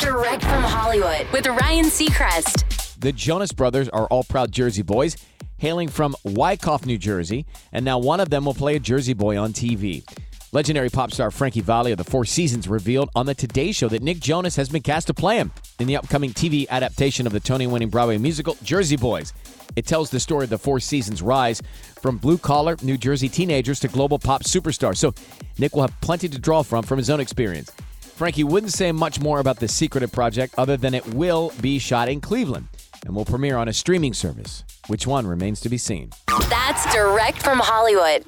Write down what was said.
Direct from Hollywood with Ryan Seacrest. The Jonas Brothers are all proud Jersey boys, hailing from Wyckoff, New Jersey, and now one of them will play a Jersey boy on TV. Legendary pop star Frankie Valli of the Four Seasons revealed on the Today Show that Nick Jonas has been cast to play him in the upcoming TV adaptation of the Tony winning Broadway musical Jersey Boys. It tells the story of the Four Seasons rise from blue collar New Jersey teenagers to global pop superstars. So Nick will have plenty to draw from from his own experience. Frankie wouldn't say much more about the secretive project other than it will be shot in Cleveland and will premiere on a streaming service. Which one remains to be seen. That's direct from Hollywood.